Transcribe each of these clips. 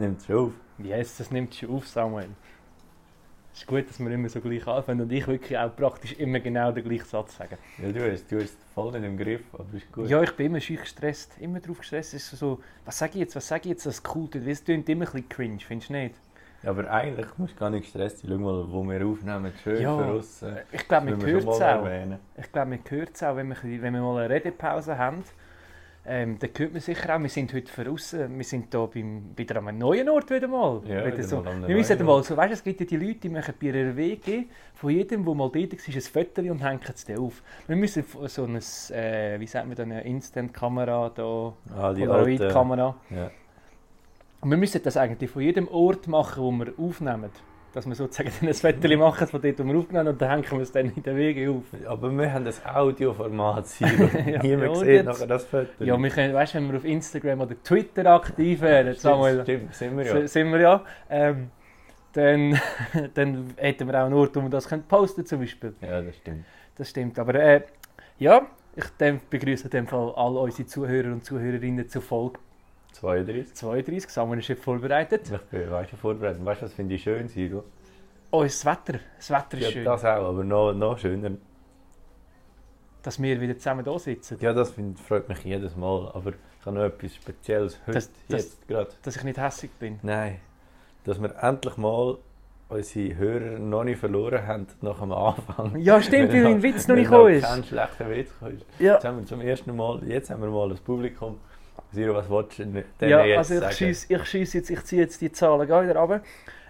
Nimmt schon auf. Yes, das nimmt schon auf, Samuel. Es ist gut, dass wir immer so gleich anfangen und ich wirklich auch praktisch immer genau den gleichen Satz sagen. Ja, du hast, du hast voll nicht im Griff, aber ist gut. Ja, ich bin immer schüch gestresst, immer drauf gestresst. Es ist so, was sage ich jetzt, was sage ich jetzt, das cool tut. Es klingt immer ein bisschen cringe, findest du nicht? Ja, aber eigentlich musst du gar nicht gestresst sein. Schau mal, wo wir aufnehmen, schön Ja, voraus. Ich glaube, man hört es auch. erwähnen. Ich glaube, man hört es auch, wenn wir, wenn wir mal eine Redepause haben. Ähm, dann hört man sicher auch, wir sind heute draußen, wir sind hier beim, wieder an einem neuen Ort wieder mal. Ja, wieder so. mal Wir müssen mal so, weißt, es gibt ja die Leute, die machen bei ihrer WG von jedem, der mal dort war, ein Foto und hängen es dann auf. Wir müssen so ein, äh, wie sagt man da, eine Instant-Kamera da, Ah. Polaroid-Kamera. Ja. Wir müssen das eigentlich von jedem Ort machen, wo wir aufnehmen. Dass wir sozusagen ein Foto machen von dort, wo wir aufgenommen und dann hängen wir es dann in der WG auf. Aber wir haben das Audioformat hier. Ja, Niemand ja, sieht nachher das Foto. Ja, wir können, weißt wenn wir auf Instagram oder Twitter aktiv wären, Samuel, Stimmt, sind wir ja. sind wir ja, ähm, dann, dann hätten wir auch einen Ort, wo wir das können posten zum Beispiel. Ja, das stimmt. Das stimmt. Aber äh, ja, ich begrüße in dem Fall alle unsere Zuhörer und Zuhörerinnen zur Folge 32. 32. Samuel ist jetzt vorbereitet. Ich bin weißt du, vorbereitet. Weißt du, was finde ich schön, Siro? Oh, das Wetter. Das Wetter ist Ja, schön, das auch, aber noch, noch schöner. dass wir wieder zusammen da sitzen. Ja, das find, freut mich jedes Mal. Aber ich habe noch etwas Spezielles heute, Das- das- jetzt gerade. Dass ich nicht hässlich bin. Nein, dass wir endlich mal unsere Hörer noch nicht verloren haben nach dem Anfang. Ja, stimmt, weil mein Witz noch nicht gekommen ist. kein schlechter Witz ist. Ja, Jetzt haben wir zum ersten Mal, jetzt haben wir mal das Publikum. Siro, was willst du denn ja jetzt also ich schiesse ich schiess jetzt, ich ziehe jetzt die Zahlen wieder runter.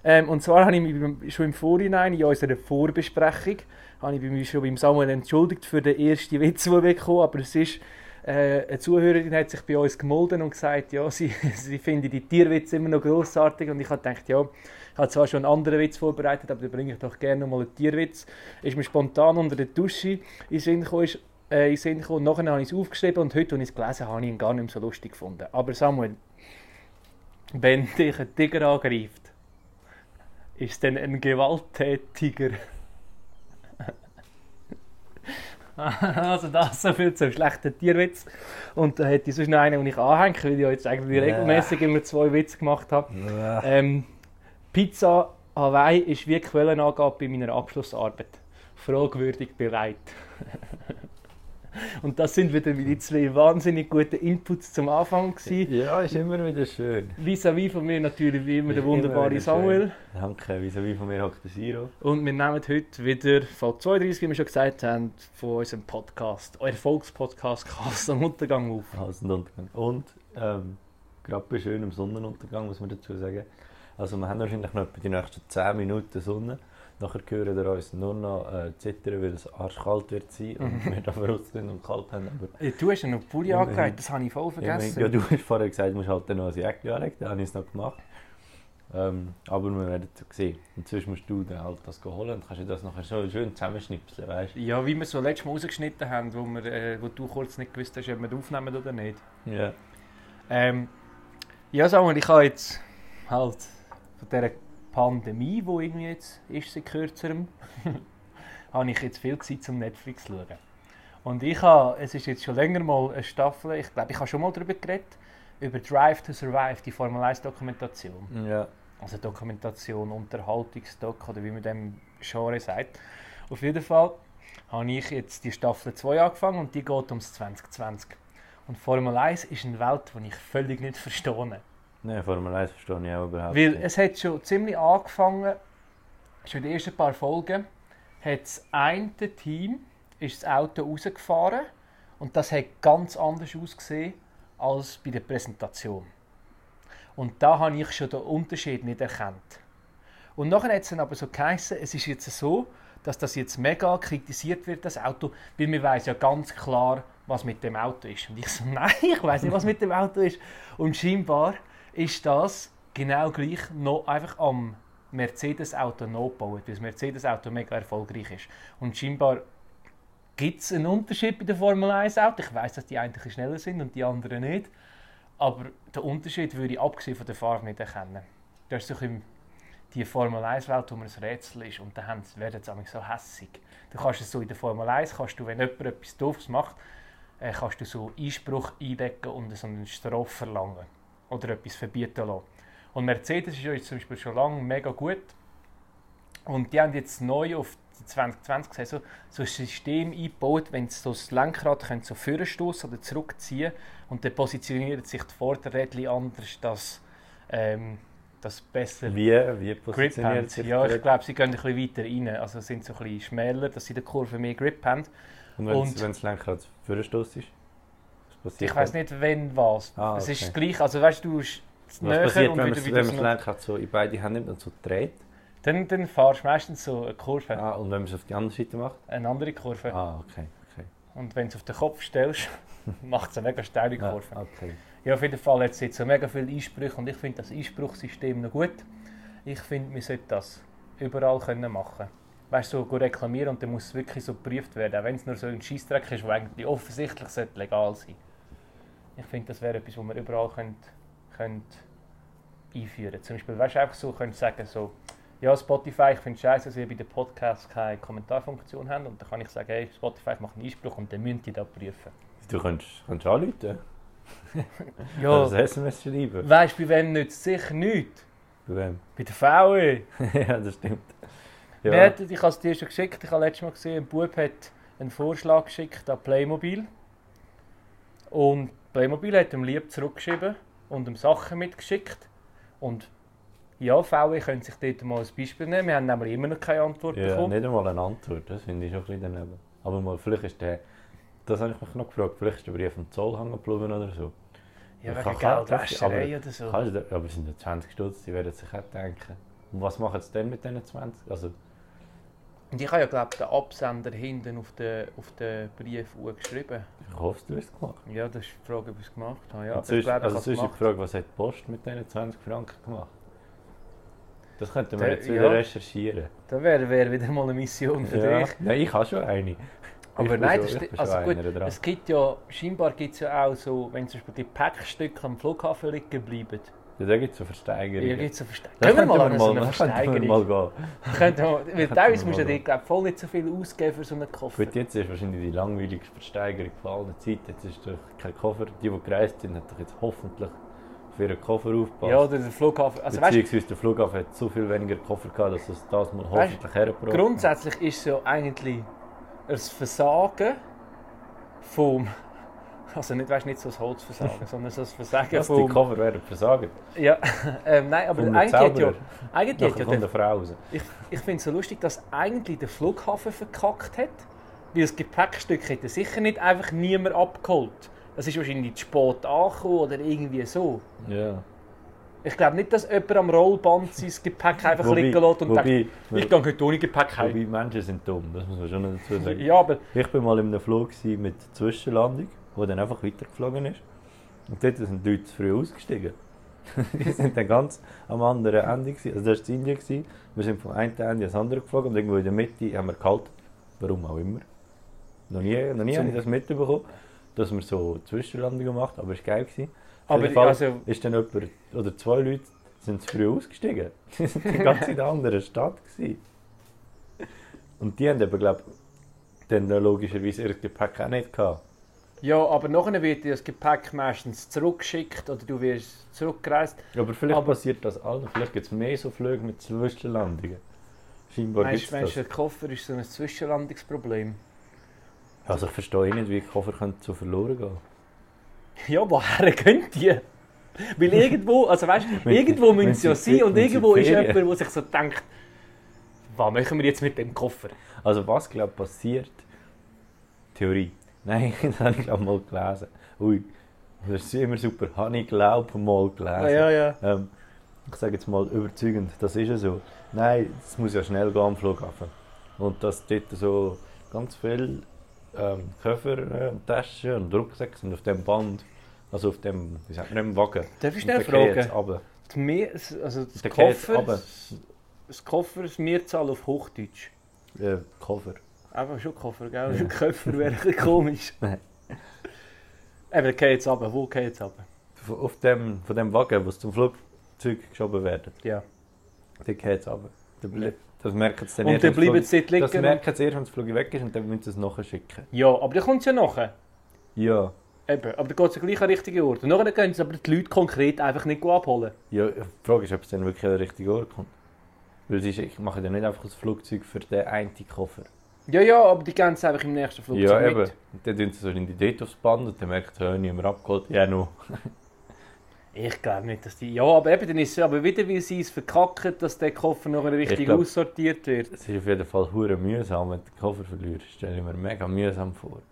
Ähm, und zwar habe ich mich schon im Vorhinein, in unserer Vorbesprechung, habe ich mich schon beim Samuel entschuldigt für den ersten Witz, den wir bekommen aber es ist, äh, eine Zuhörerin hat sich bei uns gemolden und gesagt, ja, sie, sie finde die Tierwitze immer noch grossartig und ich habe gedacht, ja, ich habe zwar schon einen anderen Witz vorbereitet, aber dann bringe ich doch gerne noch mal einen Tierwitz. Ist mir spontan unter der Dusche in den Sinn gekommen, ist, äh, in Sinn gekommen. Nachher habe ich es aufgeschrieben und heute, als ich es gelesen habe, habe ich ihn gar nicht mehr so lustig gefunden. Aber Samuel, wenn dich ein Tiger angreift, ist es dann ein Gewalttätiger? also das so viel zum schlechten Tierwitz. Und da hätte ich sonst noch einen, den ich anhänge, weil ich jetzt eigentlich Ja. regelmäßig immer zwei Witze gemacht habe. Ja. Ähm, Pizza Hawaii ist wie Quellenangabe bei meiner Abschlussarbeit. Fragwürdig bereit. Und das sind wieder meine zwei wahnsinnig guten Inputs zum Anfang gewesen. ja, ist immer wieder schön. Vis-à-vis von mir natürlich wie immer der Ist immer wunderbare wieder Samuel. Danke, wie wie von mir hockt der Siro. Und wir nehmen heute wieder Folge 32, wie wir schon gesagt haben, von unserem Podcast, euer Volkspodcast Kass am Untergang auf. Ein Untergang. Und ähm, gerade bei schönem Sonnenuntergang muss man dazu sagen. Also wir haben wahrscheinlich noch etwa die nächsten 10 Minuten Sonne. Nachher hören ihr uns nur noch äh, zittern, weil es arschkalt wird sein und wir da raus sind und kalt haben. Aber Äh, Du hast ja noch Pulli angelegt, das habe ich voll vergessen. ja, du hast vorher gesagt, du musst halt noch ein Jäckchen anlegen, dann habe ich es noch gemacht. Ähm, aber wir werden es sehen. Inzwischen musst du dann halt das holen und kannst du das nachher so schön zusammenschnipseln, weißt Ja, wie wir so letztes Mal rausgeschnitten haben, wo, wir, äh, wo du kurz nicht gewusst hast, ob wir das aufnehmen oder nicht. Ja. Ähm, ja, Samuel, ich habe jetzt halt von dieser Pandemie, die irgendwie jetzt ist seit kürzerem, habe ich jetzt viel Zeit zum Netflix zu schauen. Und ich habe, es ist jetzt schon länger mal eine Staffel, ich glaube, ich habe schon mal darüber geredet, über Drive to Survive, die Formel 1 Dokumentation. Ja. Also Dokumentation, Unterhaltungsdoc oder wie man dem Genre sagt. Auf jeden Fall habe ich jetzt die Staffel 2 angefangen und die geht ums 2020. Und Formel 1 ist eine Welt, die ich völlig nicht verstehe. Nein, Formel 1 verstehe ich auch überhaupt Weil nicht. es hat schon ziemlich angefangen, schon in den ersten paar Folgen, hat das eine Team ist das Auto rausgefahren und das hat ganz anders ausgesehen als bei der Präsentation. Und da habe ich schon den Unterschied nicht erkannt. Und nachher hat es dann aber so geheißen, es ist jetzt so, dass das jetzt mega kritisiert wird, das Auto, weil man weiß ja ganz klar, was mit dem Auto ist. Und ich so, nein, ich weiß nicht, was mit dem Auto ist. Und scheinbar ist das genau gleich noch einfach am Mercedes-Auto nachgebaut, weil das Mercedes-Auto mega erfolgreich ist. Und scheinbar gibt es einen Unterschied bei den Formel 1-Autos. Ich weiß, dass die einen schneller sind und die anderen nicht. Aber den Unterschied würde ich abgesehen von der Farbe nicht erkennen. Das ist ein bisschen die Formel 1-Welt, wo man ein Rätsel ist und dann werden sie so hässig. Du kannst es so in der Formel 1, kannst du, wenn jemand etwas Doofes macht, äh, kannst du so Einspruch einlegen und so einen Strafe verlangen oder etwas verbieten lassen. Und Mercedes ist ja jetzt zum Beispiel schon lange mega gut. Und die haben jetzt neu auf die 2020 Saison so ein System eingebaut, wenn sie so das Lenkrad können so vorstoßen oder zurückziehen und dann positioniert sich die Vorderrädchen anders, dass ähm, das besser Wie, wie Grip positioniert sich Ja, ich glaube, sie gehen ein bisschen weiter rein. Also sind so ein bisschen schmäler, dass sie in der Kurve mehr Grip haben. Und wenn und- das Lenkrad Vorstoß ist? Passiert Ich weiß nicht, wenn was. Ah, Es okay. ist gleich. Also weißt du, bist Was näher passiert, und wenn man, wieder wieder wenn man das Lenkrad so in beide Hände nimmt und so dreht? Dann, dann fahrst du meistens so eine Kurve, Ah, und wenn man es auf die andere Seite macht? eine andere Kurve. Ah, okay. okay. Und wenn du es auf den Kopf stellst, macht es eine mega steile Ja, Kurve. okay. Ja, auf jeden Fall hat es jetzt so mega viele Einsprüche und ich finde das Einspruchssystem noch gut. Ich finde, wir sollten das überall können machen Weißt du, so gut reklamieren und dann muss es wirklich so geprüft werden, auch wenn es nur so ein Scheissdreck ist, der eigentlich offensichtlich sollte legal sein Ich finde, das wäre etwas, was wir überall können, können einführen Zum Beispiel, weißt du, einfach so können sagen, so, ja, Spotify, ich finde es scheiße, dass ihr bei den Podcasts keine Kommentarfunktion habt und dann kann ich sagen, hey, Spotify, ich mache einen Einspruch und dann müsst ihr das prüfen. Du könntest, könntest anrufen. Ja, das SMS schreiben. weißt du, bei wem nützt sicher nichts? Bei wem? Bei der VW. ja, das stimmt. Ja. Ja, ich habe es dir schon geschickt. Ich habe letztes Mal gesehen, ein Bub hat einen Vorschlag geschickt an Playmobil. Und Playmobil hat ihm lieb zurückgeschrieben und ihm Sachen mitgeschickt. Und ja, VW können sich dort mal ein Beispiel nehmen. Wir haben nämlich immer noch keine Antwort ja bekommen. nicht einmal eine Antwort, das finde ich schon ein bisschen daneben. Aber mal, vielleicht ist der, das habe ich mich noch gefragt, vielleicht ist der Brief vom Zoll hängen geblieben oder so. Ja, wegen Geldwäscherei oder so. Du, aber es sind ja 20 Stutz, die werden sich auch denken. Und was machen sie denn mit diesen 20? Also, Und ich habe ja, glaube ich, den Absender hinten auf den, auf den Brief geschrieben. Ich hoffe, du hast es gemacht. Ja, das ist die Frage, ob ich es gemacht habe. Ja, Und aber ich sonst, glaube, also sonst ist die. Frage, was hat die Post mit diesen 20 Franken gemacht? Das könnten wir jetzt wieder ja. recherchieren. Das wäre wäre wieder mal eine Mission für Ja. dich. Nein, ich habe schon eine. Aber Ich nein, das ist, also gut, es gibt ja, scheinbar gibt es ja auch so, wenn zum Beispiel die Päckstücke am Flughafen liegen bleiben. Ja, da gibt es so Versteigerungen. Hier gibt es so Verste Da Gehen wir mal an so eine Versteigerung. mal gehen. Weil teilweise musst du dir glaub, voll nicht so viel ausgeben für so einen Koffer. Gut, jetzt ist wahrscheinlich die langweiligste Versteigerung von allen Zeiten. Jetzt ist doch kein Koffer. Die, die gereist sind, haben doch jetzt hoffentlich auf ihren Koffer aufgepasst. Ja, oder der Flughafen. Also weißt, Beziehungsweise der Flughafen hat so viel weniger Koffer gehabt, dass es das mal Weißt, hoffentlich hergebracht grundsätzlich ist es ja eigentlich ein Versagen vom... Also nicht, weißt, nicht so ein Holzversagen, sondern so ein Versagen Dass die vom... Koffer werden versagen. Ja, ähm, nein, aber eigentlich hat ja, eigentlich ja der Frau raus. Ich, ich finde es so lustig, dass eigentlich der Flughafen verkackt hat. Weil das Gepäckstück hätte sicher nicht einfach niemand abgeholt. Das ist wahrscheinlich zu spät angekommen oder irgendwie so. Ja. Ich glaube nicht, dass jemand am Rollband sein Gepäck einfach Wobei- liegen lässt und wobei, denkt, ich gehe heute ohne Gepäck heim. wobei Menschen sind dumm, das muss man schon dazu sagen. Ja, aber Ich war mal in einem Flug mit Zwischenlandung, der dann einfach weitergeflogen ist. Und dort sind die Leute früh ausgestiegen. die sind dann ganz am anderen Ende. Gewesen. Also das war in Indien. Gewesen. Wir sind vom einen Ende ins andere geflogen und irgendwo in der Mitte haben wir gehalten. Warum auch immer. Noch nie, noch nie habe ich das mitbekommen, dass wir so Zwischenlandungen gemacht aber es war geil. Gewesen. Aber Fall also- ist dann jemand oder zwei Leute sind zu früh ausgestiegen. Die sind die ganze in einer anderen Stadt. Gewesen. Und die haben eben, glaube dann logischerweise ihr Gepäck auch nicht gehabt. Ja, aber nachher wird dir das Gepäck meistens zurückgeschickt oder du wirst zurückgereist. Aber vielleicht Aber- passiert das allen. Vielleicht gibt es mehr so Flüge mit Zwischenlandungen. Scheinbar Meinst du, meinst du, das. der Koffer ist so ein Zwischenlandungsproblem? Also ich verstehe nicht, wie Koffer können so verloren gehen Ja, woher gehen die? Weil irgendwo, also weißt du, irgendwo müssen sie ja sein und irgendwo ist jemand, der sich so denkt, was machen wir jetzt mit dem Koffer? Also was, glaube ich, passiert? Theorie. Nein, das habe ich glaube mal gelesen. Ui, das ist immer super. Habe ich glaube mal gelesen. Ah, ja, ja. Ähm, ich sage jetzt mal überzeugend, das ist ja so. Nein, es muss ja schnell gehen am Flughafen. Und dass dort so ganz viele ähm, Koffer, äh, Taschen und Rucksäcke sind auf dem Band, also auf dem, wie sagt man, dem Wagen. Darf ich Und schnell fragen? also das Der geht Koffer, das Koffer ist Mehrzahl auf Hochdeutsch. Äh, Koffer. Einfach schon Koffer, gell? Ja. Koffer wäre ein komisch. Nein. Eben, der geht jetzt runter. Wo geht jetzt runter? Von- Auf dem, von dem Wagen, wo es zum Flugzeug geschoben werden, Ja. der geht es runter. Der Das merken sie dann Und dann das bleiben sie Flug- Das liegen. merken sie erst, wenn das Flug weg ist und dann müssen sie es nachschicken. Ja, aber dann kommt es ja nachher. Ja. Eben, aber da geht es ja gleich an den richtigen Ort. Und nachher können sie aber die Leute konkret einfach nicht abholen. Ja, die Frage ist, ob es dann wirklich an den richtigen Ort kommt. Weil es ist, ich mache ja nicht einfach ein Flugzeug für den einen Koffer. Ja, ja, aber die gehen es einfach im nächsten Flugzeug ja, mit. eben. Dann tun sie wahrscheinlich dort aufs Band und dann merkt sie, niemand abgeholt. Ja, noch. Ich glaube nicht, dass die... Ja, aber eben, dann ist es aber wieder, weil sie es verkacken, dass der Koffer nachher richtig glaub- aussortiert wird. Es ist auf jeden Fall hure mühsam, wenn du den Koffer verlierst. Stelle ich mir mega mühsam vor.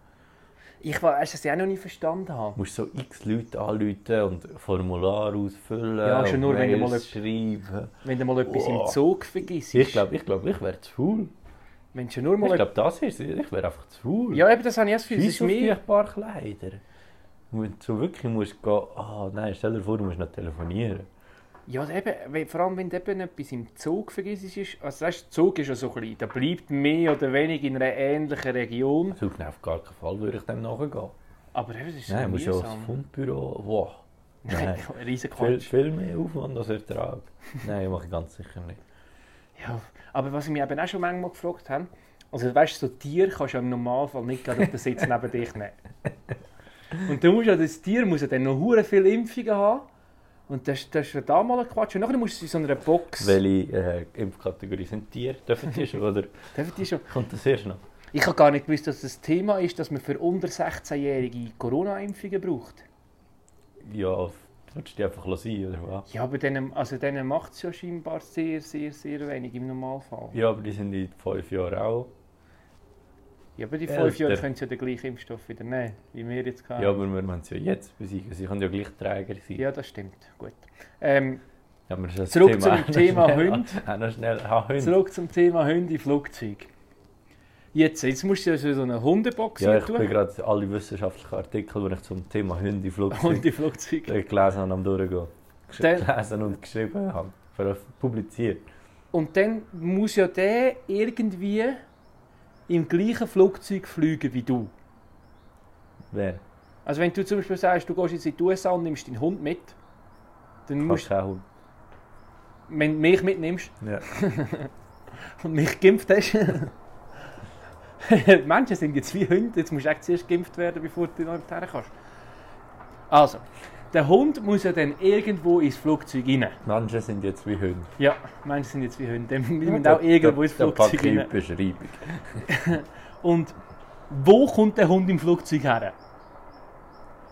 Ich weiß, dass ich auch noch nie verstanden habe. Du musst so x Leute anrufen und Formular ausfüllen. Ja, schon nur, wenn du mal schreiben. Wenn du mal etwas Oh. im Zug vergisst. Ich glaube, ich, glaub, ich wäre zu faul. Wenn schon nur Ich mal... glaube, das ist es. Ich wäre einfach zu faul. ja, eben, das habe ich erst Gefühl. Es ist die paar Kleider. Du so wirklich musst gehen, ah nein, stell dir vor, du musst noch telefonieren. Ja, eben, wenn- vor allem wenn du eben etwas im Zug vergisst, ist, also weißt, der Zug ist ja so klein, der bleibt mehr oder weniger in einer ähnlichen Region. Also auf gar keinen Fall würde ich dem nachgehen. Aber eben, das ist Nein, so du musst ja ins mühsam. Fundbüro. Wow. Nein. Riesen Viel, viel mehr Aufwand als Ertrag. Nein, mache ich ganz sicher nicht. Ja, aber was ich mich eben auch schon manchmal gefragt habe, also weißt du, so Tier kannst du ja im Normalfall nicht gerade auf den Sitz neben dich nehmen. Und du musst ja, das Tier muss ja dann noch hure viele Impfungen haben. Und das, das ist ja da mal ein Quatsch. Und nachher musst du in so einer Box... Welche äh, Impfkategorie sind Tiere? Dürfen die schon? Oder Dürfen die schon? kommt das erst noch? Ich habe gar nicht gewusst, dass das Thema ist, dass man für unter 16-Jährige Corona-Impfungen braucht. Ja, willst du die einfach sein oder was? Ja, aber denen, also denen macht es ja scheinbar sehr, sehr, sehr wenig im Normalfall. Ja, aber die sind in fünf Jahren auch. Ja, aber die fünf Jahre können sie ja den gleichen Impfstoff wieder nehmen, wie wir jetzt haben. Ja, aber wir müssen sie ja jetzt besiegen. Sie können ja gleich Träger sein. Ja, das stimmt. Gut. Ähm, Ja, Zurück zum auch noch Thema Hund. Schnell, Hund. zurück zum Thema Hunde im Flugzeug. Jetzt, jetzt musst du ja so eine Hundebox Ja, ich tun. bin gerade alle wissenschaftlichen Artikel, die ich zum Thema Hunde im Flugzeug Hunde im Flugzeug. gelesen habe, am Durchgehen. Gesch- Dann- Gelesen und geschrieben habe. Publiziert. Und dann muss ja der irgendwie im gleichen Flugzeug fliegen wie du. Wer? Also wenn du zum Beispiel sagst, du gehst jetzt in die USA und nimmst deinen Hund mit, dann musst keinen Hund. wenn du mich mitnimmst Ja. und mich geimpft hast. Menschen sind jetzt wie Hunde, jetzt musst du echt zuerst geimpft werden, bevor du noch her kannst. Also, der Hund muss ja dann irgendwo ins Flugzeug rein. Menschen sind jetzt wie Hunde. Ja, Menschen sind jetzt wie Hunde, die müssen auch irgendwo ins Flugzeug rein. Beschreibung. Und wo kommt der Hund im Flugzeug her?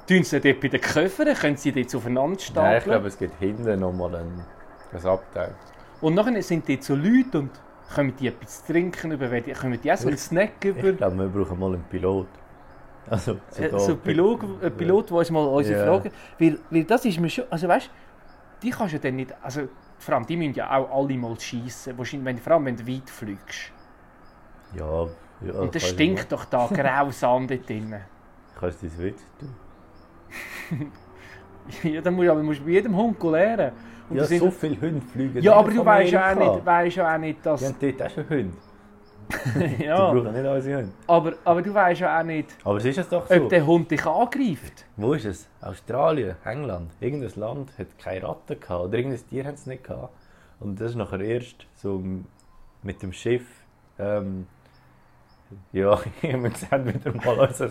Tun sie dort bei den Köffern? Können sie dort aufeinander stapeln? Nein, ich glaube, es gibt hinten nochmal ein, ein Abteil. Und nachher sind dort so Leute und können die etwas zu trinken über, weil die- können die auch so einen Snack über. Ich glaube, wir brauchen mal einen Pilot. Also, so, Äh, so ein Pilot, ein Pilot, der uns mal unsere Ja. Fragen... Weil, weil das ist mir schon... Also weißt die kannst du dann nicht... Also vor allem, die müssen ja auch alle mal schiessen. Wahrscheinlich, wenn, vor allem, wenn du weit fliegst. Ja, ja. und das du stinkt doch da grausam dort drinnen. Kannst du dein Witz tun? ja, dann musst du aber musst bei jedem Hund lernen. Und ja, sind- so viele Hunde fliegen ja aber du weißt ja auch nicht, weißt ja auch nicht, dass... Die haben dort auch schon Hunde. Die ja, brauchen nicht unsere Hunde. aber, aber du weißt ja auch nicht, Aber es ist es doch so. ob der Hund dich angreift. Wo ist es? Australien, England. Irgendein Land hat keine Ratten gehabt. Oder irgendein Tier hat es nicht gehabt. Und das ist nachher erst so mit dem Schiff. Ähm, ja, wir sehen wieder mal unser,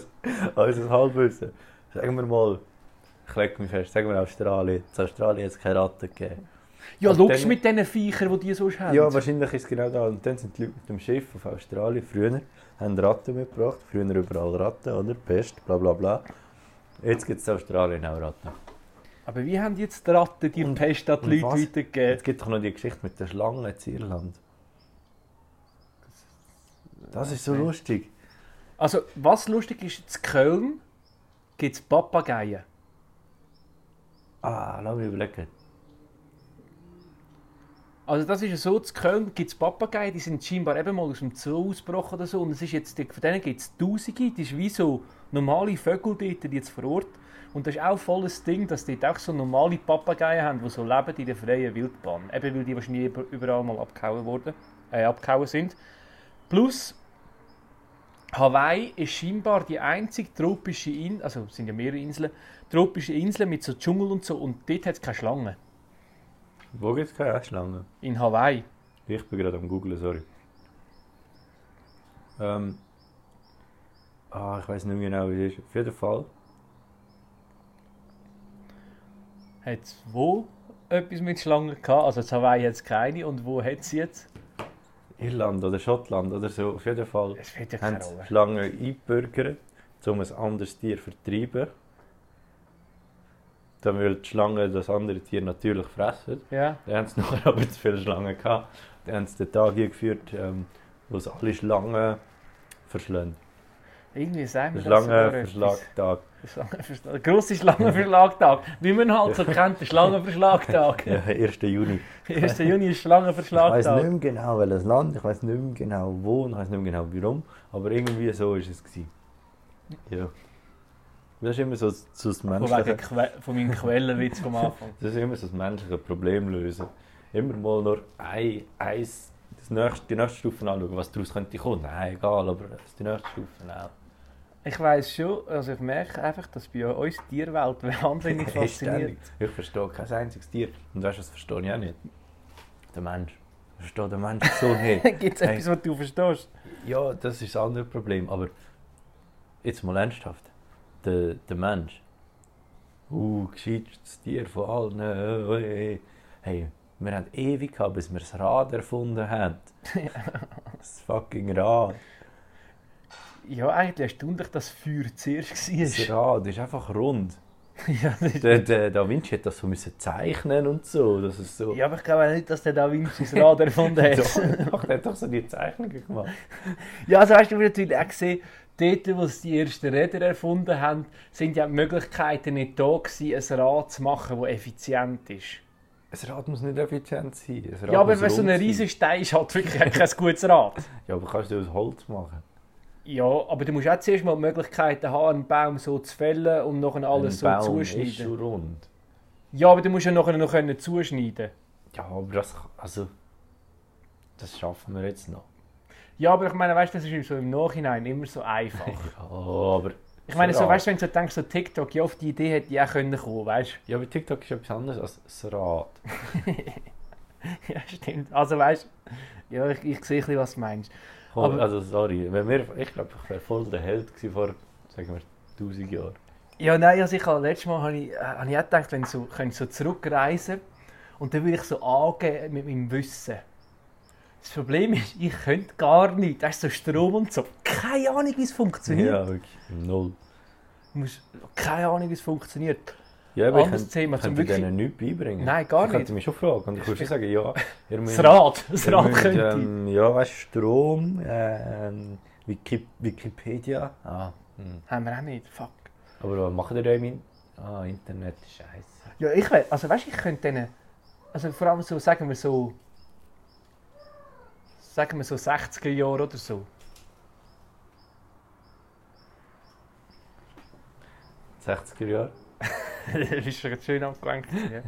unser Halbwissen. Sagen wir mal, ich lege mich fest, sagen wir Australien. In Australien hat es keine Ratten gegeben. Ja, logisch dann- mit diesen Viechern, die die sonst haben. Ja, wahrscheinlich ist es genau da. Und dann sind die Leute mit dem Schiff auf Australien früher, haben Ratten mitgebracht. Früher überall Ratten, oder? Pest, bla bla bla. Jetzt gibt es in Australien auch Ratten. Aber wie haben jetzt die Ratten die Und- Pest an die Leute was? weitergegeben? Es gibt doch noch die Geschichte mit der Schlange in Irland. Das ist so lustig. Also, was lustig ist, in Köln gibt es Papageien. Ah, lass mich überlegen. Also das ist ja so, in Köln gibt es Papageien, die sind scheinbar eben mal aus dem Zoo ausgebrochen oder so. Und es ist jetzt, von denen gibt es Tausende, das ist wie so normale Vögel dort jetzt vor Ort. Und das ist auch voll das Ding, dass die auch so normale Papageien haben, die so leben in der freien Wildbahn. Eben weil die wahrscheinlich über- überall mal abgehauen, wurden, äh, abgehauen sind. Plus, Hawaii ist scheinbar die einzige tropische Insel, also es sind ja mehrere Inseln, tropische Insel mit so Dschungel und so. Und dort hat es keine Schlangen. Wo gibt es keine Schlange? In Hawaii. Ich bin gerade am googlen, sorry. Ähm. Ah, ich weiß nicht mehr genau, wie es ist. Auf jeden Fall hat es wo etwas mit Schlangen gehabt? Also in Hawaii hat es keine. Und wo hat es jetzt? Irland oder Schottland oder so, auf jeden Fall. Es ja haben Rolle. Schlangen eingebürgert, um ein anderes Tier zu vertreiben. Dann will die Schlange das andere Tier natürlich fressen. Ja. Dann haben sie nachher aber zu viele Schlangen gehabt. Dann haben sie den Tag eingeführt, ähm, wo sie alle Schlangen verschlagen. Irgendwie sagen wir das sogar. Schlangenverschlagtag. Schlangenverschlag- Grosser Schlangenverschlagtag. Wie man halt so kennt, der Schlangenverschlagtag. Ja, 1. Juni. 1. Juni ist Ich weiß nicht Schlangenverschlagtag. mehr genau welches Land, ich weiß nicht mehr genau wo und ich weiß nicht mehr genau warum, aber irgendwie so war es. Gewesen. Ja. Das ist immer so, so das Von, wegen menschliche, von meinem Quellenwitz vom Anfang. das ist immer so das menschliche Problem lösen. Immer mal nur ein, eins, das nächste, die nächste Stufe anschauen, was daraus könnte kommen. Nein, egal, aber das ist die nächste Stufe auch. Ich weiss schon, also ich merke einfach, dass bei uns die Tierwelt wahnsinnig fasziniert. Ich verstehe kein einziges Tier. Und weißt du, das verstehe ich auch nicht. Der Mensch. Ich verstehe den Menschen so nicht. Gibt es Hey. etwas, was du verstehst? Ja, das ist das andere Problem. Aber jetzt mal ernsthaft. Der, der Mensch. Uh, gescheitstes Tier von allen. äh, äh, Hey, wir haben ewig gehabt, bis wir das Rad erfunden haben. Das fucking Rad. Ja, eigentlich erstaunlich, dass Feuer zuerst Das war. Rad ist einfach rund. ja, das Der, der Da Vinci hat das so müssen zeichnen und so. Das ist so. ja, aber ich glaube auch nicht, dass der Da Vinci das Rad erfunden hat. Doch, der hat doch so die Zeichnungen gemacht. Ja, also weißt du, natürlich auch gesehen, dort, wo sie die ersten Räder erfunden haben, sind ja die Möglichkeiten nicht da gewesen, ein Rad zu machen, das effizient ist. Ein Rad muss nicht effizient sein. Ja, aber wenn so ein riesiger Stein ist, halt wirklich kein gutes Rad. Ja, aber kannst du aus Holz machen? Ja, aber du musst auch zuerst mal die Möglichkeiten haben, einen Baum so zu fällen und nachher alles so Ein Baum ist zuschneiden. schon rund. Ja, aber du musst ja nachher noch können zuschneiden. Ja, aber das, also, das schaffen wir jetzt noch. Ja, aber ich meine, weißt du, das ist so im Nachhinein immer so einfach. Ja, aber... Ich meine, so, weißt du, wenn du so denkst, so TikTok, ja, auf die Idee hätte ich auch können kommen, weißt du? Ja, aber TikTok ist etwas anderes als das Rad. Ja, stimmt. Also weißt du, ja, ich, ich sehe ein bisschen, was du meinst. Komm, Aber- also, sorry, wenn wir, ich glaube, ich wäre voll der Held vor, sagen wir, 1000 Jahren. Ja, nein, also ich habe letztes Mal habe ich, äh, habe ich auch gedacht, wenn ich so, könnte so zurückreisen und dann würde ich so angeben mit meinem Wissen. Das Problem ist, ich könnte gar nicht. Das ist so Strom und so. Keine Ahnung, wie es funktioniert. Ja, wirklich, null. Du musst, keine Ahnung, wie es funktioniert. Ja, aber ich Anderes könnte, Thema, könnte wirklich- denen nichts beibringen. Nein, gar ich könnte nicht. mich schon fragen und ich würde sagen, ja, ihr Das müsst... Rad, das Rad müsst, könnte. ähm, Ja, weißt du, Strom, ähm, Wiki, Wikipedia. Ah, hm. Haben wir auch nicht. Fuck. Aber was machen ihr da im Ah, Internet, scheiße. Ja, ich weiß, also weißt du, ich könnte denen, also vor allem so, sagen wir so, sagen wir so 60er Jahre oder so. 60er Jahre. das ist schon schön abgelenkt. Ja.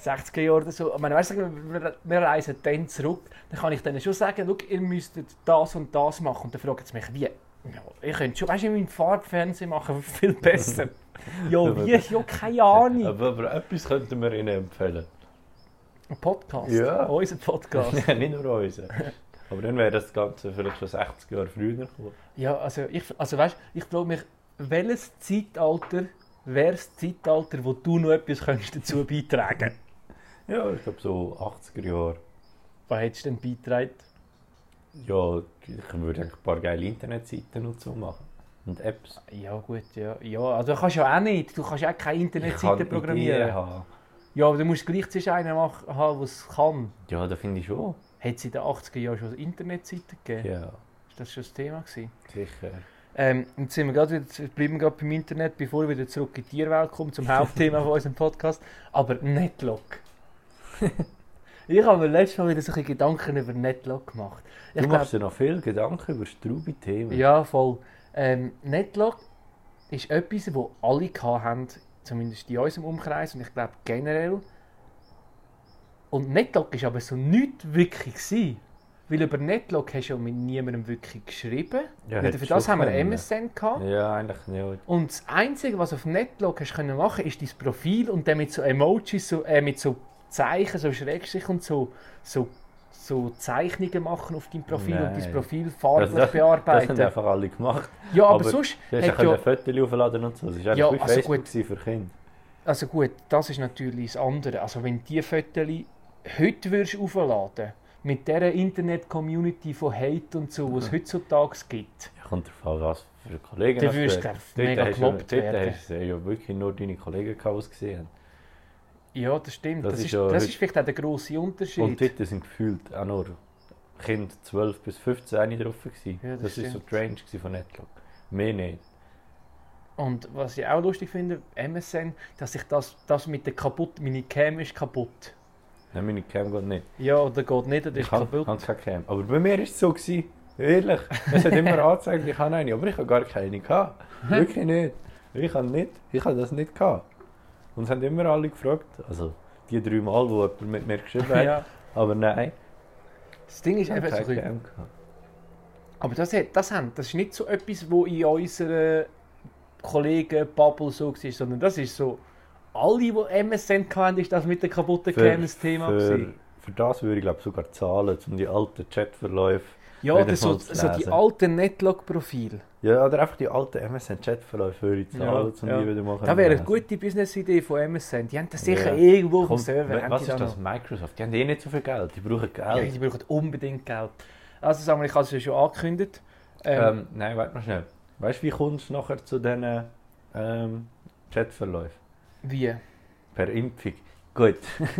60er Jahre oder so. Ich meine, weißt du, wir, wir reisen dann zurück, dann kann ich denen schon sagen, schau, ihr müsstet das und das machen. Und dann fragen sie mich, wie? Ja, ich könnte schon, weißt du, mein Farbfernsehen machen viel besser. ja, wie? Ja, keine Ahnung. Aber, aber etwas könnten wir ihnen empfehlen. Ein Podcast. Ja. Unser Podcast. Ja, nicht nur unseren. Aber dann wäre das Ganze vielleicht schon 60 Jahre früher gekommen. Ja, also, ich, also weißt ich frage mich, welches Zeitalter wäre das Zeitalter, wo du noch etwas könntest dazu beitragen Ja, ich glaube so 80er Jahre. Was hättest du denn beitragen? Ja, ich würde ein paar geile Internetseiten und so machen. Und Apps. Ja gut, ja. ja. Also du kannst ja auch nicht, du kannst ja auch keine Internetseite programmieren. Haben. Ja, aber du musst gleichzeitig einen machen, haben, der es kann. Ja, das finde ich schon. Hat es in den 80er Jahren schon Internetseiten gegeben? Ja, Ist das schon das Thema gewesen? sicher. Ähm, jetzt sind wir gerade wieder, bleiben wir gerade beim Internet, bevor wir wieder zurück in die Tierwelt kommen, zum Hauptthema von unserem Podcast. Aber Netlock. ich habe mir letztes Mal wieder solche Gedanken über Netlock gemacht. Du Ich glaub- machst dir noch viel Gedanken über Strubi-Themen. Ja, voll. Ähm, Netlock ist etwas, wo alle hatten, zumindest in unserem Umkreis und ich glaube generell. Und Netlock ist aber so nicht wirklich gewesen. Weil über Netlock hast du ja mit niemandem wirklich geschrieben. Ja, für das haben wir können. MSN gehabt. Ja, eigentlich nicht. Und das Einzige, was du auf Netlock hast können machen, ist dein Profil und dann mit so Emojis, so, äh, mit so Zeichen, so Schrägstrich und so, so, so Zeichnungen machen auf deinem Profil und dein Nein. Profil farblich das, das bearbeiten. haben einfach alle gemacht. ja, aber, aber sonst Du hast ja hat ja, ein Foto aufladen und so. Das war Ja, wie also Facebook gut. für Kinder. also gut, das ist natürlich das andere. Also wenn die Fotos heute würdest aufladen mit dieser Internet-Community von Hate und so, was es heutzutage gibt, Ja, kommt darauf an, was für Kollegen du glaub, Dort mega du- gelobt werden. hast du ja wirklich nur deine Kollegen gehabt, die es gesehen haben. Ja, das stimmt. Das Das, ist das ist vielleicht auch der grosse Unterschied. Und dort sind gefühlt auch nur Kinder 12 bis 15 drauf. Gewesen. Ja, das das war so stimmt. die Range gewesen von Netlog. Mehr nicht. Und was ich auch lustig finde, MSN, dass ich das, das mit der kaputt, meine Cam ist kaputt. Nein, meine Cam geht nicht. Ja, oder geht nicht, oder ist Ich habe kaputt. hab keine Cam. Aber bei mir war es so. Gewesen. Ehrlich. Es hat immer angezeigt, ich habe eine, aber ich habe gar keine gehabt. Wirklich nicht. Ich habe nicht. Ich habe das nicht gehabt. Und es haben immer alle gefragt. Also die drei Mal, wo jemand mit mir geschrieben hat. Ja. Aber nein. Das Ding ist Ich habe eben so, ein bisschen- aber das, das, haben, das ist nicht so etwas, wo in unserer Kollegen-Bubble so war, sondern das ist so, alle, die MSN hatten, ist das mit der kaputten Für- Cam ein Thema Für, gewesen. für das würde ich glaube sogar zahlen, um die alten Chatverläufe. Ja, oder so, so die alten Netlog-Profile. Ja, oder einfach die alten MSN-Chatverläufe würde ich zahlen, Ja, um ja. die wieder mal Das wäre eine gute Business-Idee von MSN. Die haben das sicher Ja. irgendwo auf dem Server. was die ist da das? noch. Microsoft? Die haben eh nicht so viel Geld. Die brauchen Ja, Geld. die brauchen unbedingt Geld. Also sagen wir, ich habe es ja schon angekündigt. Ähm, Ähm, nein, warte mal schnell. Weißt du, wie kommst du nachher zu diesen ähm, Chatverläufen? Wie? Per Impfung. Gut.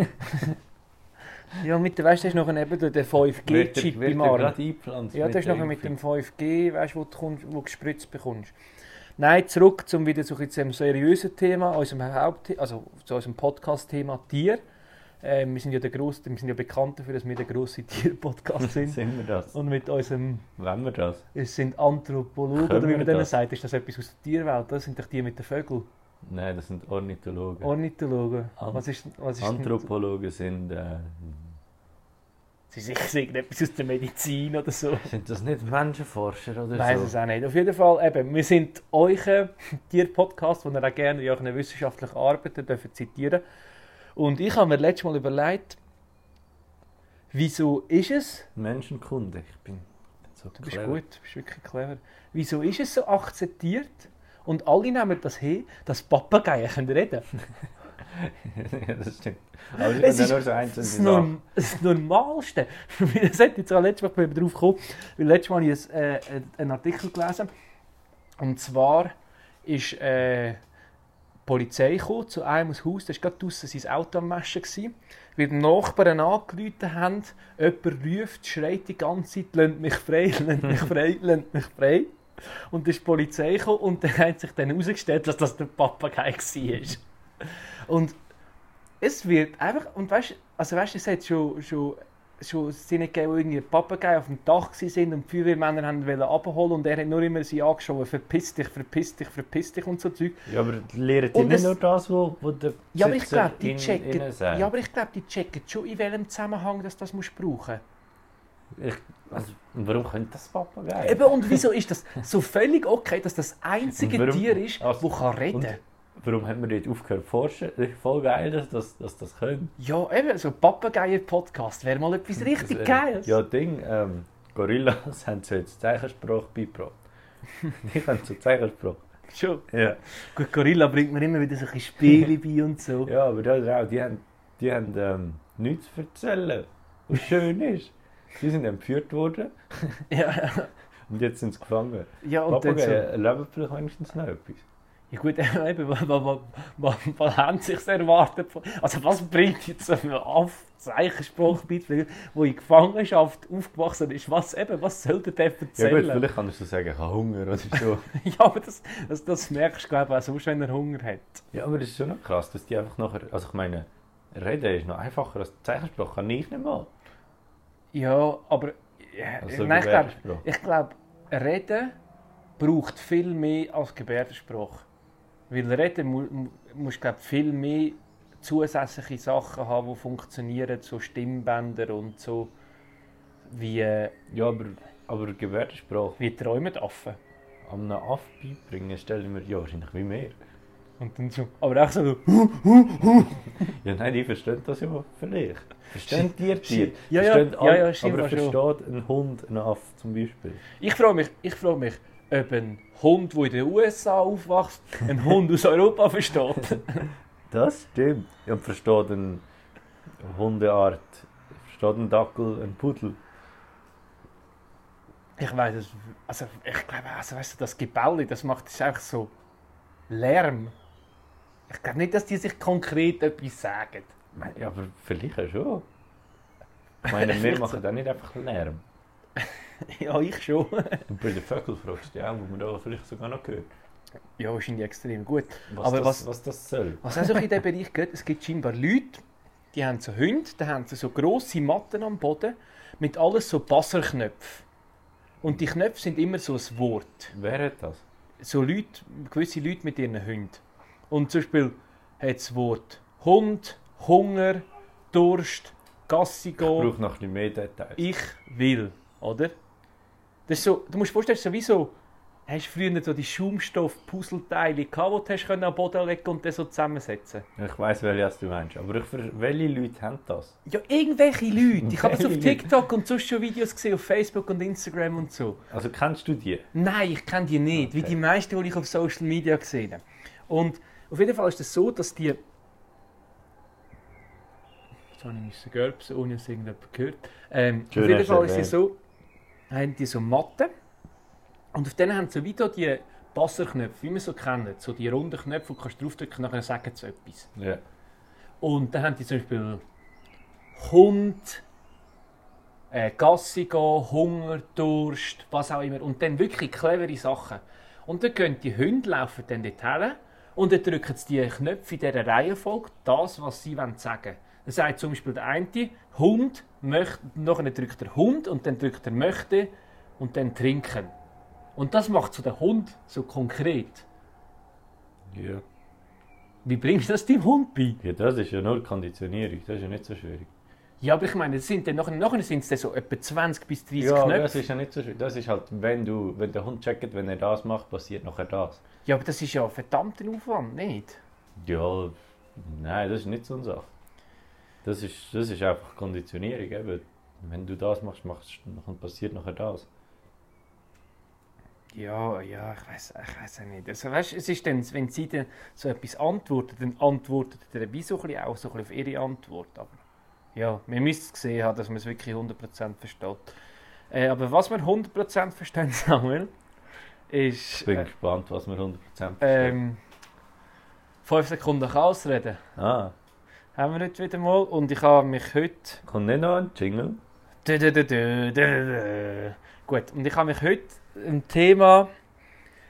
Ja, mit der, weißt du, da ist noch eben der 5G-Chip im Arm. Ja, das ist noch mit dem 5G, weißt du, wo du, kommst, wo du gespritzt bekommst. Nein, zurück zum wieder so ein bisschen seriösen Thema, unserem Haupt also zu unserem Podcast-Thema Tier. Ähm, wir sind ja der grosse, wir sind ja bekannt dafür, dass wir der grosse Tier-Podcast sind. Sind wir das? Und mit unserem, Wollen wir das? es sind Anthropologen, Können oder wie man denen das? sagt, ist das etwas aus der Tierwelt? Das sind doch die mit den Vögeln. Nein, das sind Ornithologen. Ornithologen. An- Was ist, was ist Anthropologen sind. Äh, Sie sind sicher irgendetwas aus der Medizin oder so. sind das nicht Menschenforscher oder Ich weiß so? es auch nicht. Auf jeden Fall, eben, wir sind euer Tier-Podcast, den ihr auch gerne in euren wissenschaftlichen Arbeiten dürft zitieren Und ich habe mir letztes Mal überlegt, wieso ist es, Menschenkunde. Ich bin so du bist clever. gut, du bist wirklich clever, wieso ist es so akzeptiert und alle nehmen das hin, dass Papageien können reden ja, das stimmt. Aber Es das ist sind nur so einzelne Das. Norm das Normalste. das hat jetzt auch letztes Mal drauf gekommen, weil letztes Mal habe ich ein, äh, einen Artikel gelesen. Und zwar ist äh, die Polizei gekommen zu einem aus Haus, da war gerade draussen sein Auto am. Gewesen, weil die Nachbarn angerufen haben, jemand ruft, schreit die ganze Zeit, «Lasst mich frei, lasst mich frei, lasst mich frei». Und dann ist die Polizei gekommen und dann hat sich dann herausgestellt, dass das der Papagei war. Und es wird einfach, und weißt, also weißt, es hat schon, schon, schon Szenen gegeben, wo irgendwie Papageien auf dem Dach sind und die Feuerwehrmänner haben wollen abholen und er hat nur immer sie angeschaut, verpiss dich, verpiss dich, verpiss dich und so Zeug. Ja, aber lernen die nicht nur das, was wo der Ja, aber ich glaube, die checken, ja, aber ich glaube, die checken schon, in welchem Zusammenhang das, das musst du brauchen. Ich, also, warum könnte das Papagei? Eben, und wieso ist das so völlig okay, dass das einzige warum- Tier ist, Also, das kann reden und- Warum hat man dort aufgehört zu forschen? Voll geil, dass das, dass das können. Ja, eben, so Papageier-Podcast wäre mal etwas richtig Das, äh, Geiles. Ja, Ding, ähm, Gorillas haben so jetzt Zeichensprache beigebracht. Die können so Zeichensprache. Schon. Ja. Gut, Gorilla bringt mir immer wieder so ein bisschen Spiele bei und so. ja, aber das auch, die haben, die haben ähm, nichts zu erzählen, was schön ist. Die sind entführt worden Ja, und jetzt sind sie gefangen. ja und dann so, erleben vielleicht wenigstens noch etwas. ja gut, eben, was, was, was, was haben sie sich erwartet? Also was bringt jetzt ein Zeichenspruch beizubringen, der in Gefangenschaft aufgewachsen ist? Was eben, was soll der denn Ja gut, erzählen? vielleicht kannst du sagen, ich habe Hunger oder so. Ja, aber das, das, das merkst du glaube ich auch sonst, wenn er Hunger hat. ja, aber das ist schon noch krass, dass die einfach nachher, also ich meine, Reden ist noch einfacher als Zeichensprache, kann ich nicht mal. Ja, aber ja, Also nein, ich glaube, ich glaub, Reden braucht viel mehr als Gebärdensprache. Weil Reden mu mu musst glaub, viel mehr zusätzliche Sachen haben, die funktionieren, so Stimmbänder und so, wie, äh, Ja, aber, aber Gebärdensprache wie träumen die Affen. an einem Aff beibringen, stelle ich mir ja wahrscheinlich wie mehr. Und dann so, aber auch so, Ja, nein, die verstehen das ja vielleicht. Verstehen die Tiere? Ja, ja, Verstehen ja, ja, stimmt Aber versteht ein Hund einen Aff zum Beispiel? ich frage mich, ich frage mich, ob ein Hund, der in den USA aufwächst, einen Hund aus Europa versteht. Das stimmt. Ja, Und versteht ein Hundeart, versteht ein Dackel, ein Pudel. Ich weiß es. Also, ich glaube, also, weißt du, das Gebälle, das macht es einfach so Lärm. Ich glaube nicht, dass die sich konkret etwas sagen. Ja, aber vielleicht ja schon. Ich meine, wir machen da nicht einfach Lärm. ja, ich schon. Und bei den Vögeln fragst du dich auch, wo man da vielleicht sogar noch gehört. ja, wahrscheinlich extrem gut. Was, Aber das, was- was das soll. Was auch so in diesem Bereich geht, es gibt scheinbar Leute, die haben so Hunde, da haben sie so grosse Matten am Boden mit alles so Passerknöpfen. Und die Knöpfe sind immer so ein Wort. Wer hat das? So Leute, gewisse Leute mit ihren Hunden. Und zum Beispiel hat das Wort Hund, Hunger, Durst, Gassi Ich gehen, brauche noch ein mehr Details. ich will, oder? Das ist so, du musst dir vorstellen, so wie so, hast du früher so die Schaumstoff-Puzzleteile gehabt, die du hast am Boden legen und dann so zusammensetzen Ich weiss, welche du meinst. Aber ich, welche Leute haben das? Ja, irgendwelche Leute. Ich habe das auf? TikTok und sonst schon Videos gesehen, auf Facebook und Instagram und so. Also kennst du die? Nein, ich kenne die nicht, wie Okay. die meisten, die ich auf Social Media gesehen habe. Und auf jeden Fall ist es das so, dass die... Jetzt habe ich müssen gölpsen, ohne dass irgendjemand gehört. Ähm, auf jeden du Fall ist es so, haben die so Matten und auf denen haben sie so wie da die Passerknöpfe, wie man so kennt, so die runden Knöpfe, wo du kannst draufdrücken und nachher sagen sie etwas. Ja. Und dann haben die zum Beispiel Hund, äh, Gassi gehen, Hunger, Durst, was auch immer. Und dann wirklich clevere Sachen. Und dann gehen die Hunde laufen dann dorthin und dann drücken sie die Knöpfe in dieser Reihenfolge, das, was sie wollen sagen Dann sagt zum Beispiel der eine, Hund, möchte, nachher drückt der Hund und dann drückt er möchte und dann trinken. Und das macht so der Hund so konkret. ja. Wie bringst du das deinem Hund bei? Ja, das ist ja nur Konditionierung. Das ist ja nicht so schwierig. Ja, aber ich meine, sind dann nachher, nachher sind es dann so etwa 20 bis 30 Ja, Knöpfe. das ist ja nicht so schwierig. Das ist halt, wenn du, wenn der Hund checkt, wenn er das macht, passiert nachher das. Ja, aber das ist ja verdammt ein Aufwand, nicht? Ja, nein, das ist nicht so eine Sache. Das ist, das ist einfach Konditionierung. Eben. Wenn du das machst, machst dann passiert nachher das. Ja, ja, ich weiß ich weiss auch nicht. Also, weißt, es ist dann, wenn sie dann so etwas antwortet, dann antwortet er wie so ein bisschen auch so ein bisschen auf ihre Antwort. Aber ja, wir müssen es gesehen haben, dass man es wirklich 100% versteht. Äh, aber was wir 100% verstehen, Samuel, ist Ich bin äh, gespannt, was wir 100% verstehen. ähm, 5 Sekunden Chaos reden. Ah, Haben wir heute wieder mal. Und ich habe mich heute kommt nicht noch ein Jingle? Dö, dö, dö. Gut, und ich habe mich heute ein Thema.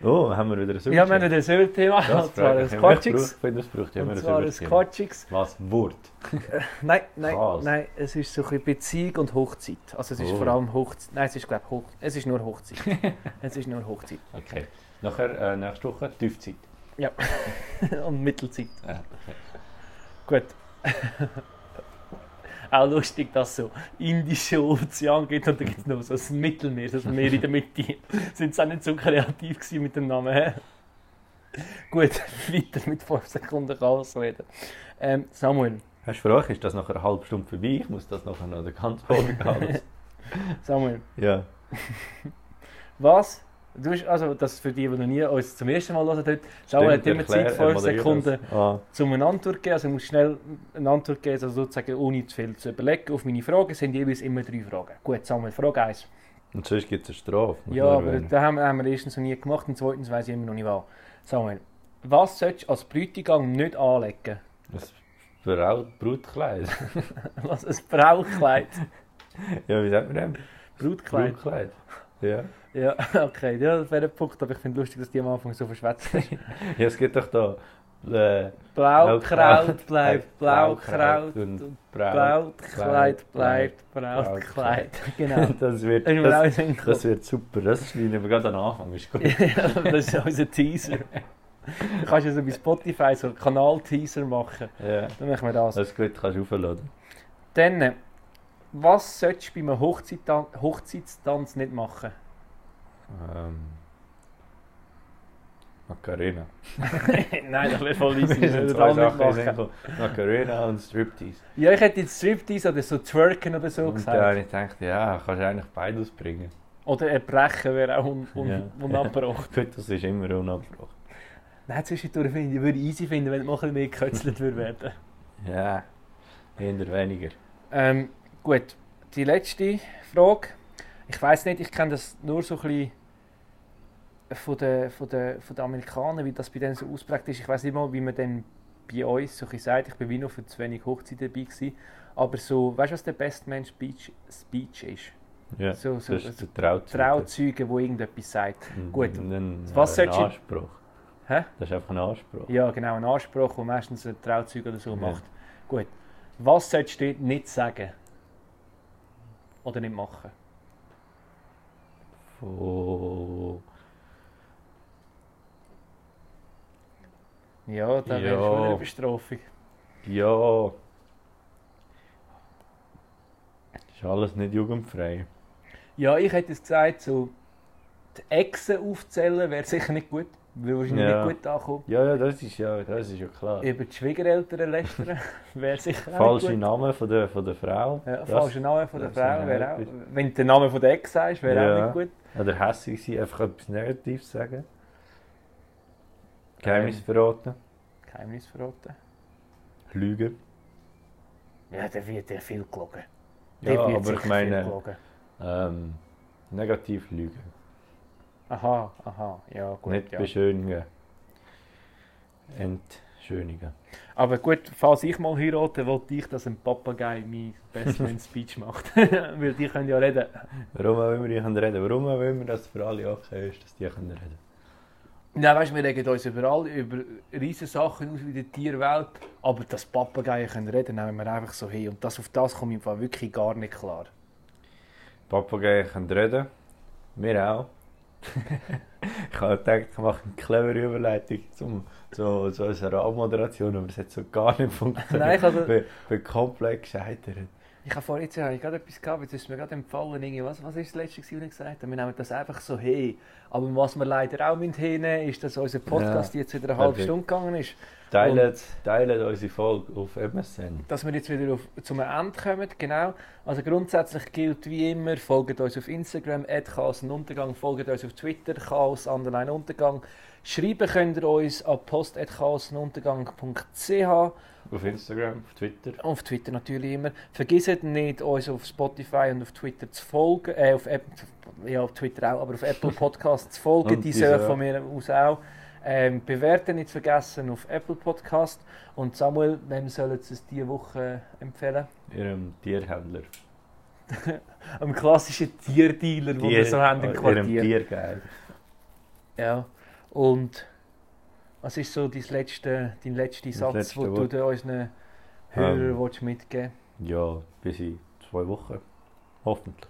Oh, haben wir wieder ein Ja, wir haben ein Thema, Das und zwar ein Ich Quatschiges. finde, das braucht ja immer ein ein Überthema. Was? Wort? Nein, nein, Was? nein, es ist so ein Beziehung und Hochzeit. Also es ist Oh. vor allem Hochzeit. Nein, es ist glaube Hoch... es ist nur Hochzeit. es ist nur Hochzeit. Okay. Nachher, äh, nächste Woche Tiefzeit. und Mittelzeit. Ja, okay. Gut. Auch lustig, dass es so indische Ozean gibt und dann gibt es noch so ein Mittelmeer, ein Meer in der Mitte. Sind sie auch nicht so kreativ gewesen mit dem Namen? Gut, weiter mit 5 Sekunden Chaos reden. Ähm, Samuel, Hast du Frage, ist das nach einer halben Stunde vorbei? Ich muss das nachher noch den ganzen Folge haben. Samuel, ja. was? Du hast, also, das für die, die noch nie uns zum ersten Mal hören, dort, Samuel hat immer Zeit, äh, 5 moderier das. Sekunden, Ah, um eine Antwort zu geben. Also, du musst schnell eine Antwort geben, also sozusagen ohne zu viel zu überlegen. Auf meine Fragen sind jeweils immer drei Fragen. Gut, Samuel, Frage 1. und sonst gibt es eine Strafe. muss Ja, aber das haben wir, haben wir erstens noch nie gemacht und zweitens weiß ich immer noch nicht was. Samuel, was sollst du als Bräutigam nicht anlegen? Ein Braut Brutkleid. Was? Ein Brautkleid? ja, wie sagt man das? Brautkleid? Brutkleid. Ja. Ja, okay, ja, das wäre ein Punkt, aber ich finde lustig, dass die am Anfang so verschwätzt ist. ja, es gibt doch da äh, Blaukraut bleibt Blaukraut und und Braut. Brautkleid bleibt Brautkleid. Genau. Das wird, das, das wird super. Das schneiden wir gerade am Anfang. Ist gut. Ja, das ist unser Teaser. Du kannst ja so bei Spotify so einen Kanal-Teaser machen. ja. Dann machen wir das. Das ist gut, kannst du aufladen. Dann, was solltest du bei einem Hochzeitstanz nicht machen? Ähm. Macarena. Nein, das wäre voll easy. Das würde auch nicht machen. Macarena und Striptease. Ja, ich hätte jetzt Striptease oder so Twerken oder so und gesagt. habe ich gedacht, ja, kannst du eigentlich beides bringen. Oder erbrechen wäre auch un un Ja. unabgebrochen. Gut, das ist immer unabgebrochen. Nein, zwischendurch finde ich, würde ich easy finden, wenn es noch ein bisschen mehr gekötzelt würde werden. Ja, eher weniger. Ähm, gut, die letzte Frage. Ich weiß nicht, ich kenne das nur so ein bisschen von den, von, den, von den Amerikanern, wie das bei denen so ausprägt ist. Ich weiß nicht mal, wie man dann bei uns so ein sagt. Ich bin wie noch für zu wenig Hochzeit dabei gewesen. Aber so, weißt du, was der Best Man Speech, Speech ist? Ja, So, so, das ist der Trauzeuge. Trauzeuge, wo irgendetwas sagt. Mhm, Gut. Ein, Was ein Anspruch. Hä? Das ist einfach ein Anspruch. Ja, genau, ein Anspruch, den meistens ein Trauzeuge oder so Ja. macht. Gut. Was solltest du nicht sagen? Oder nicht machen? Von... Ja, da wäre Ja. schon eine Bestrafung. Ja. Ist alles nicht jugendfrei. Ja, ich hätte es gesagt, so die Echsen aufzählen wäre sicher nicht gut. Würde wahrscheinlich Ja. nicht gut ankommen. Ja, ja, das ist ja, das ist ja klar. Über die Schwiegereltern lästern wäre sicher auch Falsche nicht gut. Name von der, von der Frau. Ja, Das- falscher Name von der Frau wäre auch. Wenn du den Namen von der Ex sagst, wäre Ja. auch nicht gut. Oder hässlich sein, einfach etwas Negatives sagen. Geheimnis verraten. Geheimnis verraten. Lügen. Ja, der wird ja viel gelogen. Ja, Der wird aber ich meine, ähm, negativ lügen. Aha, aha, ja gut. nicht ja. beschönigen. Entschönigen. Aber gut, falls ich mal heirate, wollte ich, dass ein Papagei mein Bestman Speech macht. Weil die können ja reden. Warum auch immer die können reden? Warum auch immer das für alle okay ist, dass die können reden? Nein, weißt, wir regen uns überall über riesige Sachen aus wie die Tierwelt, aber dass Papageien können reden, nehmen wir einfach so hin. Und das, auf das komme ich im Fall wirklich gar nicht klar. Papageien können reden. Wir auch. ich habe gedacht, ich mache eine clevere Überleitung zum, zu, zu unserer Abmoderation, aber es hat so gar nicht funktioniert. Nein, ich also- bin, bin komplett gescheitert. Ich habe vorhin jetzt habe ich gerade etwas gehabt, jetzt ist mir gerade empfallen, irgendwie, was, was ist das letzte, was ich gesagt habe? Wir nehmen das einfach so hin. Aber was wir leider auch hinnehmen müssen, ist, dass unser Podcast jetzt wieder eine halbe. Stunde gegangen ist. Teilt, teilt unsere Folge auf MSN. dass wir jetzt wieder auf, zum Ende kommen. Genau. Also grundsätzlich gilt wie immer, folgt uns auf Instagram, Chaos Untergang, folgt uns auf Twitter, Chaos Underline Untergang. Schreiben könnt ihr uns an post.chaosuntergang.ch Auf Instagram, auf Twitter. auf Twitter natürlich immer. Vergesst nicht, uns auf Spotify und auf Twitter zu folgen. Äh, auf App, ja, auf Twitter auch, aber auf Apple Podcasts zu folgen. Die suchen von mir aus auch. Ähm, bewerten nicht vergessen auf Apple Podcast. Und Samuel, wem sollen Sie es diese Woche empfehlen? Ihrem Tierhändler. Am klassischen Tierdealer, den wir so haben im Ihrem Quartier. Tiergeil. Ja. Und was ist so dein letzte, dein letzter Satz, letzte den du den unseren Hörern Ähm. willst mitgeben Ja, bis in zwei Wochen. Hoffentlich.